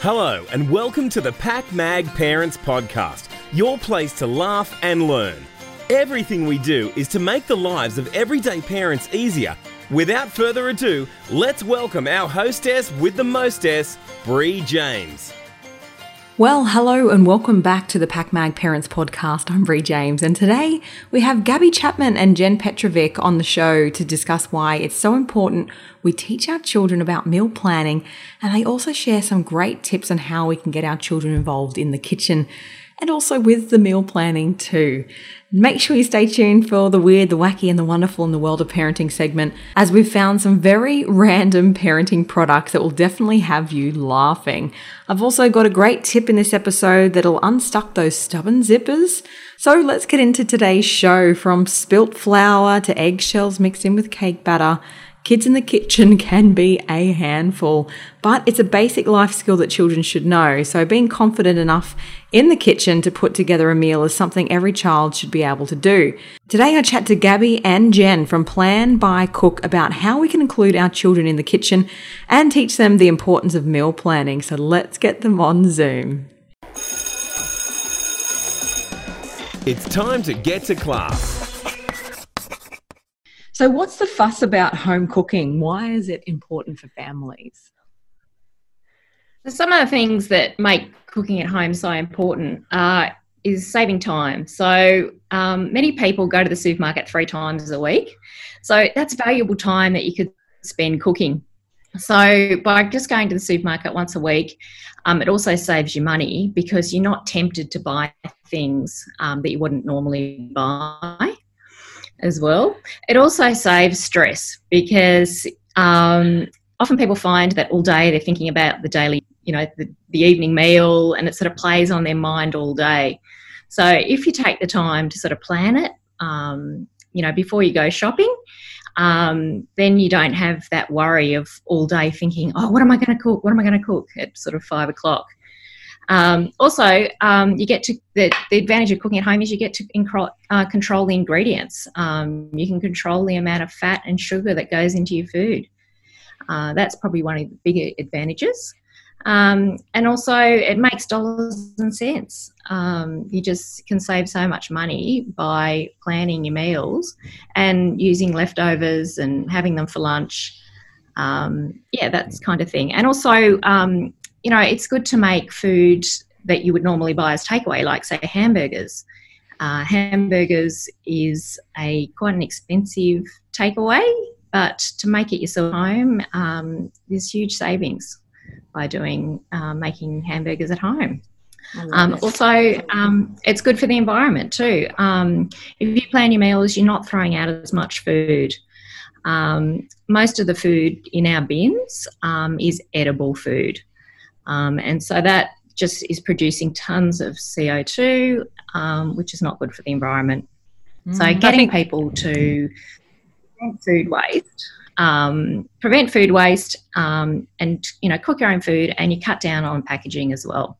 Hello, and welcome to the PakMag Parents Podcast, your place to laugh and learn. Everything we do is to make the lives of everyday parents easier. Without further ado, let's welcome our hostess with the mostess, Bree James. Well, hello and welcome back to the PakMag Parents Podcast. I'm Bree James, and today we have Gaby Chapman and Jen Petrovic on the show to discuss why it's so important we teach our children about meal planning, and they also share some great tips on how we can get our children involved in the kitchen and also with the meal planning too. Make sure you stay tuned for the weird, the wacky, and the wonderful in the world of parenting segment, as we've found some very random parenting products that will definitely have you laughing. I've also got a great tip in this episode that'll unstuck those stubborn zippers. So let's get into today's show from spilt flour to eggshells mixed in with cake batter Kids in the kitchen can be a handful, but it's a basic life skill that children should know. So, being confident enough in the kitchen to put together a meal is something every child should be able to do. Today, I chat to Gaby and Jen from Plan Buy Cook about how we can include our children in the kitchen and teach them the importance of meal planning. So, let's get them on Zoom. It's time to get to class. So, what's the fuss about home cooking? Why is it important for families? Some of the things that make cooking at home so important is saving time. So, um, many people go to the supermarket three times a week. So, that's valuable time that you could spend cooking. So, by just going to the supermarket once a week, um, it also saves you money because you're not tempted to buy things um, that you wouldn't normally buy as well. It also saves stress because um, often people find that all day they're thinking about the daily, you know, the, the evening meal and it sort of plays on their mind all day. So if you take the time to sort of plan it, um, you know, before you go shopping, um, then you don't have that worry of all day thinking, oh, what am I going to cook? What am I going to cook at sort of five o'clock? Um, also, um, you get to the, the, advantage of cooking at home is you get to incro- uh, control the ingredients. Um, you can control the amount of fat and sugar that goes into your food. Uh, that's probably one of the bigger advantages. Um, and also, it makes dollars and cents. Um, you just can save so much money by planning your meals and using leftovers and having them for lunch. Um, yeah, that's kind of thing. And also, you know, it's good to make food that you would normally buy as takeaway, like say hamburgers. Uh, hamburgers is a quite an expensive takeaway, but to make it yourself at home, um, there's huge savings by doing uh, making hamburgers at home. Um, also, um, it's good for the environment too. Um, if you plan your meals, you're not throwing out as much food. Um, most of the food in our bins um, is edible food. Um, and so that just is producing tons of CO2, um, which is not good for the environment. Mm, so getting think- people to prevent food waste, um, prevent food waste, um, and you know cook your own food, and you cut down on packaging as well.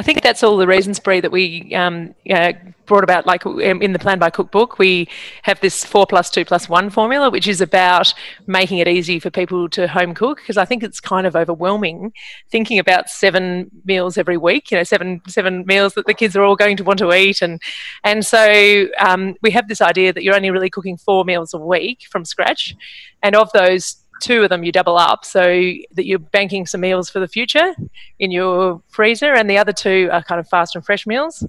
I think that's all the reasons, Bree, that we um, uh, brought about. Like um, in the Plan Buy Cook book, we have this four plus two plus one formula, which is about making it easy for people to home cook. Because I think it's kind of overwhelming thinking about seven meals every week. You know, seven seven meals that the kids are all going to want to eat, and and so um, we have this idea that you're only really cooking four meals a week from scratch, and of those two of them you double up so that you're banking some meals for the future in your freezer, and the other two are kind of fast and fresh meals.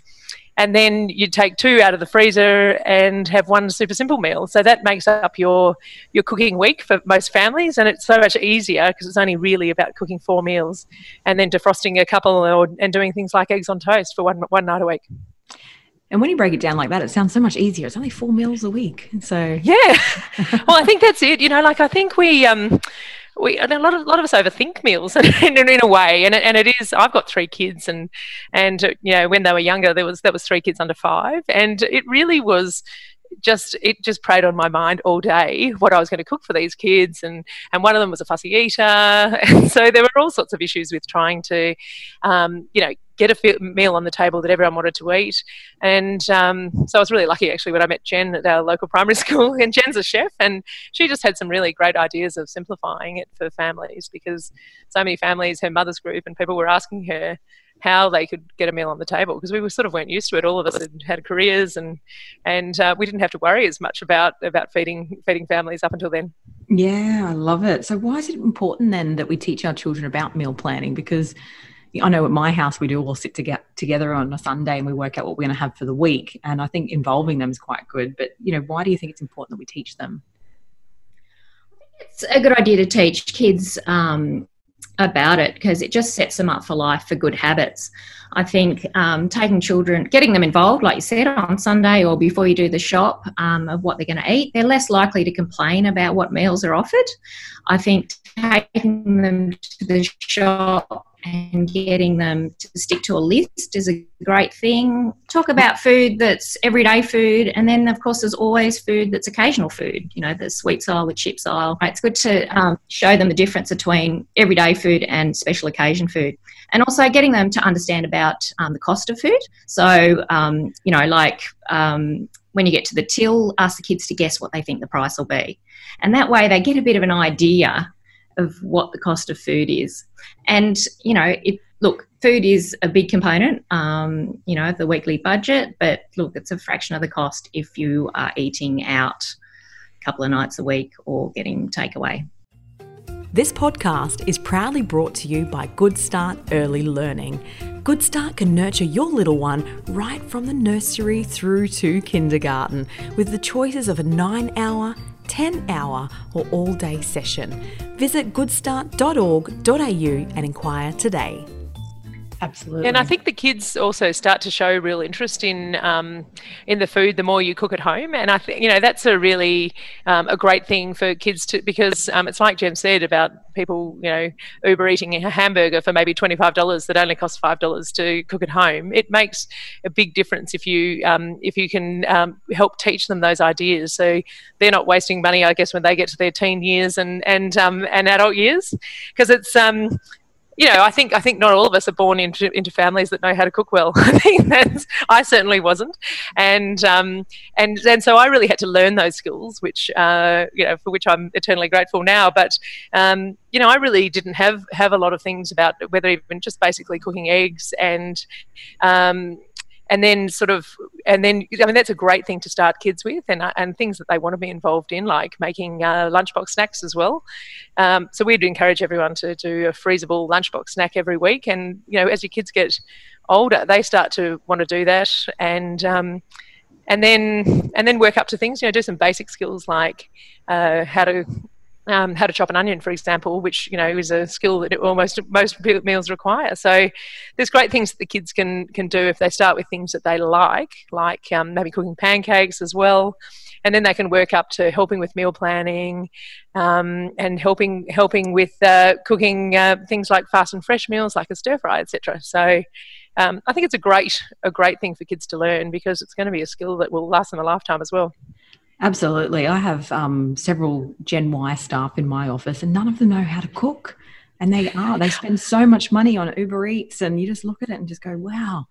And then you take two out of the freezer and have one super simple meal. So that makes up your your cooking week for most families, and it's so much easier because it's only really about cooking four meals, and then defrosting a couple or, and doing things like eggs on toast for one one night a week. And when you break it down like that, it sounds so much easier. It's only four meals a week. So yeah, well, I think that's it. You know, like I think we um we a lot of a lot of us overthink meals in, in, in a way, and it, and it is. I've got three kids, and and you know when they were younger, there was that was three kids under five, and it really was just it just preyed on my mind all day what I was going to cook for these kids, and and one of them was a fussy eater, and so there were all sorts of issues with trying to, um, you know, get a meal on the table that everyone wanted to eat. And um, so I was really lucky actually when I met Jen at our local primary school. And Jen's a chef, and she just had some really great ideas of simplifying it for families because so many families, her mother's group, and people were asking her how they could get a meal on the table because we were sort of weren't used to it. All of us had, had careers and and uh, we didn't have to worry as much about about feeding feeding families up until then. Yeah, I love it. So why is it important then that we teach our children about meal planning? Because I know at my house we do all sit to get together on a Sunday and we work out what we're going to have for the week. And I think involving them is quite good. But you know, why do you think it's important that we teach them? It's a good idea to teach kids um, about it because it just sets them up for life for good habits. I think um, taking children, getting them involved, like you said, on Sunday or before you do the shop um, of what they're going to eat, they're less likely to complain about what meals are offered. I think taking them to the shop and getting them to stick to a list is a great thing. Talk about food that's everyday food, and then of course there's always food that's occasional food. You know, the sweets aisle, the chips aisle. It's good to um, show them the difference between everyday food and special occasion food, and also getting them to understand about um, the cost of food. So, um, you know, like um, when you get to the till, ask the kids to guess what they think the price will be, and that way they get a bit of an idea of what the cost of food is. And, you know, it, look, food is a big component, um, you know, the weekly budget, but look, it's a fraction of the cost if you are eating out a couple of nights a week or getting takeaway. This podcast is proudly brought to you by Good Start Early Learning. Good Start can nurture your little one right from the nursery through to kindergarten with the choices of a nine hour, 10 hour, or all day session. Visit goodstart.org.au and inquire today. Absolutely. And I think the kids also start to show real interest in um, in the food the more you cook at home, and I think you know that's a really um, a great thing for kids to because um, it's like Jen said about people you know Uber eating a hamburger for maybe twenty five dollars that only costs five dollars to cook at home. It makes a big difference if you um, if you can um, help teach them those ideas, so they're not wasting money, I guess, when they get to their teen years and and um, and adult years, because it's you know, I think I think not all of us are born into into families that know how to cook well. I think that's I certainly wasn't, and um, and and so I really had to learn those skills, which uh, you know, for which I'm eternally grateful now. But um, you know, I really didn't have have a lot of things about whether even just basically cooking eggs and um, and then sort of and then I mean that's a great thing to start kids with and uh, and things that they want to be involved in like making uh, lunchbox snacks as well. Um, so we'd encourage everyone to do a freezable lunchbox snack every week, and you know as your kids get older, they start to want to do that and. Um, and then and then work up to things you know do some basic skills like uh, how to um, how to chop an onion, for example, which you know is a skill that almost most meals require. So there's great things that the kids can can do if they start with things that they like, like um, maybe cooking pancakes as well, and then they can work up to helping with meal planning um, and helping helping with uh, cooking uh, things like fast and fresh meals, like a stir fry, etc. So. Um, I think it's a great a great thing for kids to learn because it's going to be a skill that will last them a lifetime as well. Absolutely. I have um, several Gen Y staff in my office, and none of them know how to cook. And they are. They spend so much money on Uber Eats, and you just look at it and just go, "Wow,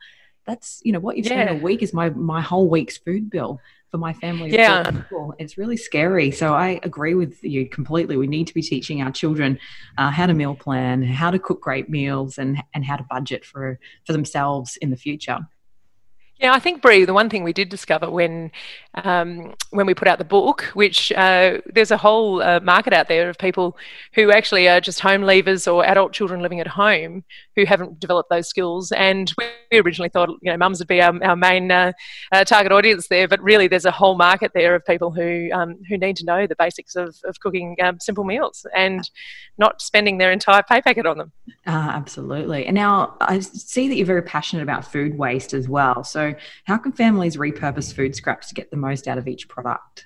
that's you know what you've yeah. spent a week is my my whole week's food bill for my family. Yeah, it's really scary. So I agree with you completely. We need to be teaching our children uh, how to meal plan, how to cook great meals, and and how to budget for for themselves in the future. Yeah, I think Bree. The one thing we did discover when um, when we put out the book, which uh, there's a whole uh, market out there of people who actually are just home leavers or adult children living at home who haven't developed those skills. And we originally thought, you know, mums would be our, our main uh, uh target audience there, but really there's a whole market there of people who um, who need to know the basics of, of cooking um, simple meals and not spending their entire pay packet on them. Uh, absolutely. And now I see that you're very passionate about food waste as well. How can families repurpose food scraps to get the most out of each product?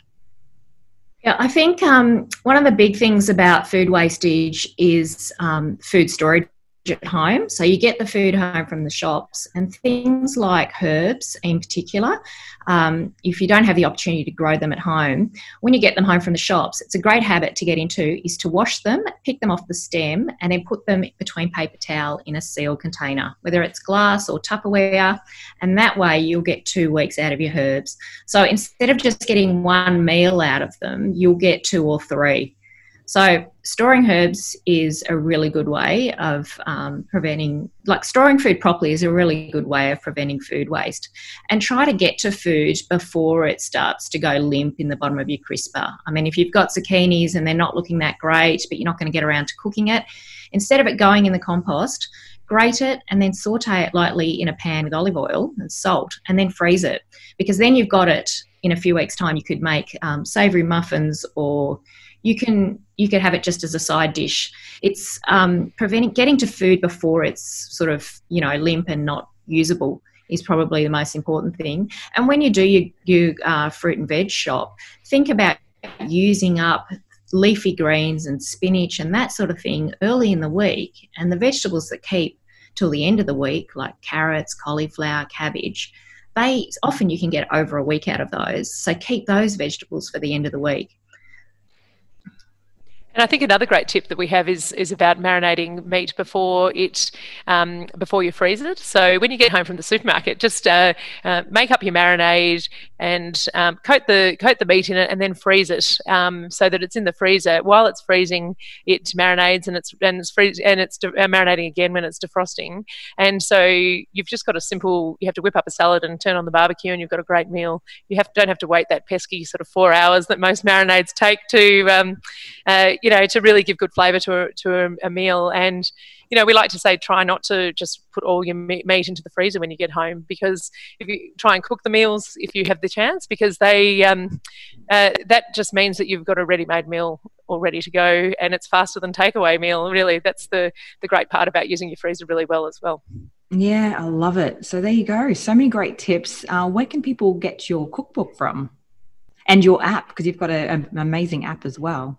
Yeah, I think um, one of the big things about food wastage is um, food storage at home. So you get the food home from the shops and things like herbs in particular. Um, if you don't have the opportunity to grow them at home, when you get them home from the shops, it's a great habit to get into is to wash them, pick them off the stem, and then put them between paper towel in a sealed container, whether it's glass or Tupperware. And that way you'll get two weeks out of your herbs. So instead of just getting one meal out of them, you'll get two or three. So, storing herbs is a really good way of um, preventing, like, storing food properly is a really good way of preventing food waste. And try to get to food before it starts to go limp in the bottom of your crisper. I mean, if you've got zucchinis and they're not looking that great, but you're not going to get around to cooking it, instead of it going in the compost, grate it and then saute it lightly in a pan with olive oil and salt and then freeze it because then you've got it in a few weeks time you could make um, savory muffins or you can you could have it just as a side dish. It's um, preventing getting to food before it's sort of you know limp and not usable is probably the most important thing. And when you do your, your uh, fruit and veg shop, think about using up leafy greens and spinach and that sort of thing early in the week. And the vegetables that keep till the end of the week, like carrots, cauliflower, cabbage, they often you can get over a week out of those. So keep those vegetables for the end of the week. And I think another great tip that we have is is about marinating meat before it um, before you freeze it. So when you get home from the supermarket, just uh, uh, make up your marinade and um, coat the coat the meat in it, and then freeze it um, so that it's in the freezer. While it's freezing, it marinades and it's and it's freeze and it's de- uh, marinating again when it's defrosting. And so you've just got a simple. You have to whip up a salad and turn on the barbecue, and you've got a great meal. You have don't have to wait that pesky sort of four hours that most marinades take to um, uh, you know, to really give good flavour to a, to a, a, meal. And you know, we like to say try not to just put all your meat into the freezer when you get home because if you try and cook the meals if you have the chance, because they um, uh, that just means that you've got a ready-made meal all ready to go, and it's faster than takeaway meal. Really, that's the the great part about using your freezer really well as well. Yeah, I love it. So there you go. So many great tips. Uh, where can people get your cookbook from? And your app, because you've got a, an amazing app as well.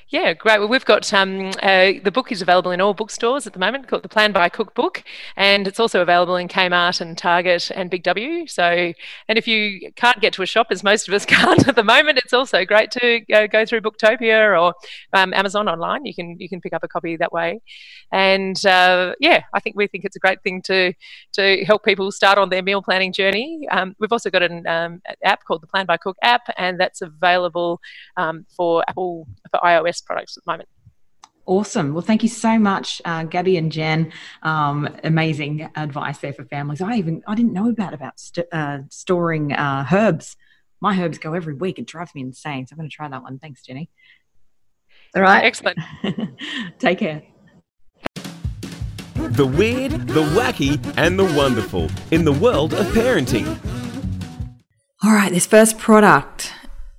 Yeah, great. Well, we've got um, uh, the book is available in all bookstores at the moment, called the Plan Buy Cook book, and it's also available in Kmart and Target and Big W. So, and if you can't get to a shop, as most of us can't at the moment, it's also great to go through Booktopia or um, Amazon online. You can you can pick up a copy that way, and uh, yeah, I think we think it's a great thing to to help people start on their meal planning journey. Um, we've also got an um, app called the Plan Buy Cook app, and that's available um, for Apple for iOS products at the moment. Awesome. Well, thank you so much, uh, Gaby and Jen. Um, amazing advice there for families. I even I didn't know about about st- uh, storing uh, herbs. My herbs go every week. It drives me insane. So I'm going to try that one. Thanks, Jenny. All right. Excellent. Take care. The weird, the wacky, and the wonderful in the world of parenting. All right, this first product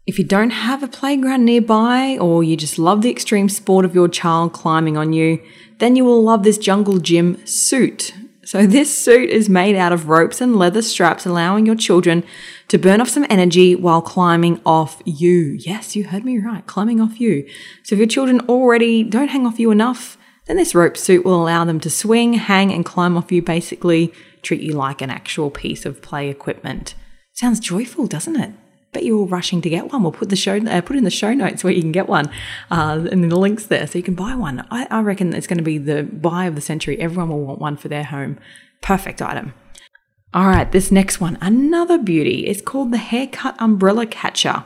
if you don't have a playground nearby or you just love the extreme sport of your child climbing on you, then you will love this jungle gym suit. So this suit is made out of ropes and leather straps, allowing your children to burn off some energy while climbing off you. Yes, you heard me right, climbing off you. So if your children already don't hang off you enough, then this rope suit will allow them to swing, hang, and climb off you, basically treat you like an actual piece of play equipment. Sounds joyful, doesn't it? Bet you're all rushing to get one. We'll put the show uh, put in the show notes where you can get one, uh, and the links there so you can buy one. I, I reckon it's going to be the buy of the century. Everyone will want one for their home. Perfect item. All right, this next one, another beauty. It's called the Haircut Umbrella Catcher.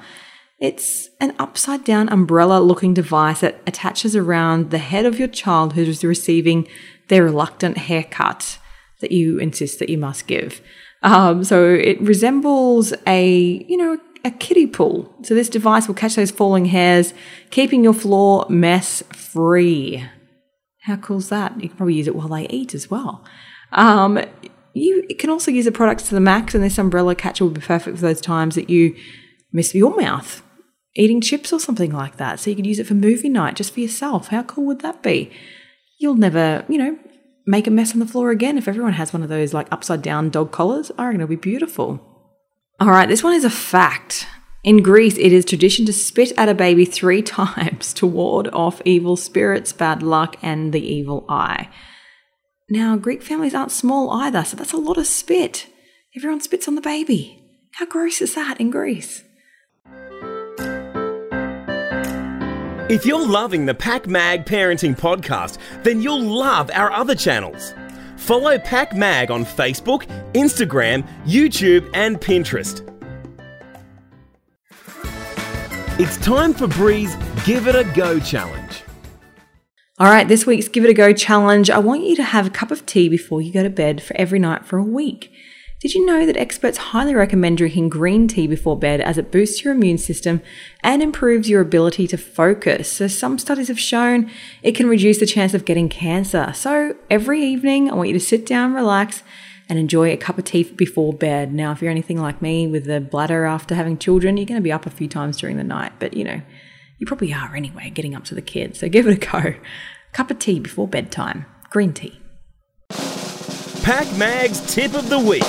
It's an upside down umbrella looking device that attaches around the head of your child who is receiving their reluctant haircut that you insist that you must give. Um, so it resembles a, you know, a kiddie pool. So this device will catch those falling hairs, keeping your floor mess free. How cool is that? You can probably use it while they eat as well. Um, you can also use the products to the max, and this umbrella catcher will be perfect for those times that you miss your mouth eating chips or something like that. So you could use it for movie night just for yourself. How cool would that be? You'll never, you know, make a mess on the floor again if everyone has one of those like upside down dog collars. I reckon it'll be beautiful. All right, this one is a fact. In Greece, it is tradition to spit at a baby three times to ward off evil spirits, bad luck, and the evil eye. Now, Greek families aren't small either, so that's a lot of spit. Everyone spits on the baby. How gross is that in Greece? If you're loving the PakMag Parenting Podcast, then you'll love our other channels. Follow PakMag on Facebook, Instagram, YouTube, and Pinterest. It's time for Bree's Give It a Go challenge. All right, this week's Give It a Go challenge. I want you to have a cup of tea before you go to bed for every night for a week. Did you know that experts highly recommend drinking green tea before bed as it boosts your immune system and improves your ability to focus? So, some studies have shown it can reduce the chance of getting cancer. So, every evening, I want you to sit down, relax, and enjoy a cup of tea before bed. Now, if you're anything like me with the bladder after having children, you're going to be up a few times during the night, but you know, you probably are anyway, getting up to the kids. So, give it a go. Cup of tea before bedtime, green tea. PakMag's Tip of the Week.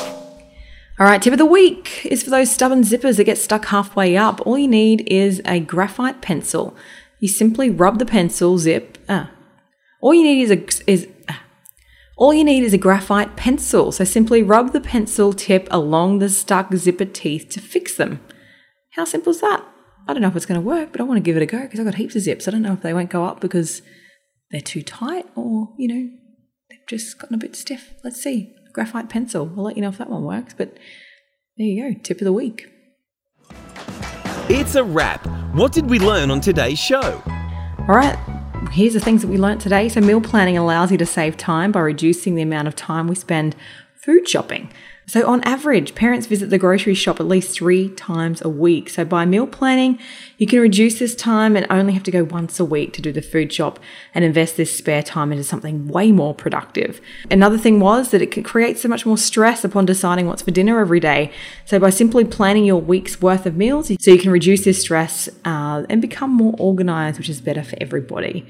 All right, tip of the week is for those stubborn zippers that get stuck halfway up. All you need is a graphite pencil. You simply rub the pencil zip. Ah, all you need is a is ah. all you need is a graphite pencil. So simply rub the pencil tip along the stuck zipper teeth to fix them. How simple is that? I don't know if it's going to work, but I want to give it a go because I've got heaps of zips. I don't know if they won't go up because they're too tight or you know they've just gotten a bit stiff. Let's see graphite pencil. I'll let you know if that one works, but there you go, tip of the week. It's a wrap. What did we learn on today's show? All right, here's the things that we learnt today. So, meal planning allows you to save time by reducing the amount of time we spend food shopping. So, on average, parents visit the grocery shop at least three times a week. So, by meal planning, you can reduce this time and only have to go once a week to do the food shop and invest this spare time into something way more productive. Another thing was that it can create so much more stress upon deciding what's for dinner every day. So, by simply planning your week's worth of meals, so you can reduce this stress uh, and become more organized, which is better for everybody.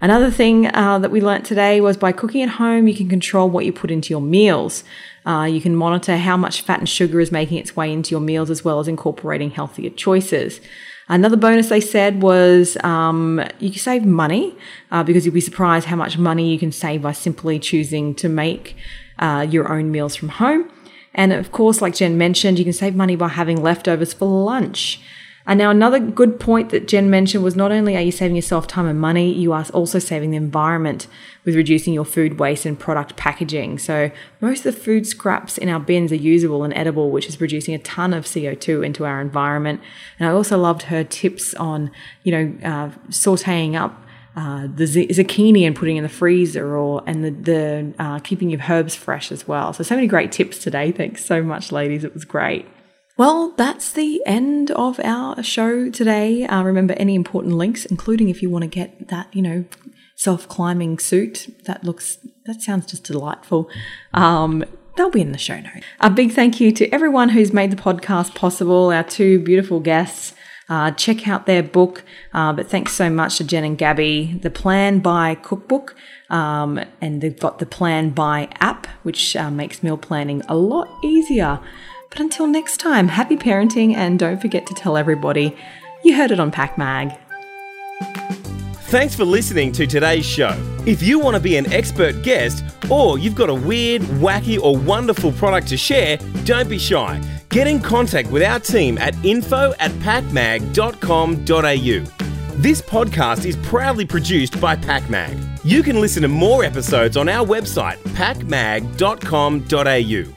Another thing uh, that we learnt today was by cooking at home, you can control what you put into your meals. Uh, you can monitor how much fat and sugar is making its way into your meals, as well as incorporating healthier choices. Another bonus they said was um, you can save money uh, because you'll be surprised how much money you can save by simply choosing to make uh, your own meals from home. And of course, like Jen mentioned, you can save money by having leftovers for lunch. And now another good point that Jen mentioned was not only are you saving yourself time and money, you are also saving the environment with reducing your food waste and product packaging. So most of the food scraps in our bins are usable and edible, which is producing a ton of CO2 into our environment. And I also loved her tips on, you know, uh, sauteing up uh, the z- zucchini and putting in the freezer or and the, the uh, keeping your herbs fresh as well. So so many great tips today. Thanks so much, ladies. It was great. Well, that's the end of our show today. Uh, remember any important links, including if you want to get that, you know, self climbing suit. That looks, that sounds just delightful. Um, they'll be in the show notes. A big thank you to everyone who's made the podcast possible, our two beautiful guests. Uh, check out their book. Uh, but thanks so much to Jen and Gaby. The Plan Buy Cook book. Um, and they've got the Plan Buy app, which uh, makes meal planning a lot easier. But until next time, happy parenting and don't forget to tell everybody you heard it on PakMag. Thanks for listening to today's show. If you want to be an expert guest or you've got a weird, wacky, or wonderful product to share, don't be shy. Get in contact with our team at info at pakmag.com.au. This podcast is proudly produced by PakMag. You can listen to more episodes on our website, pakmag.com.au.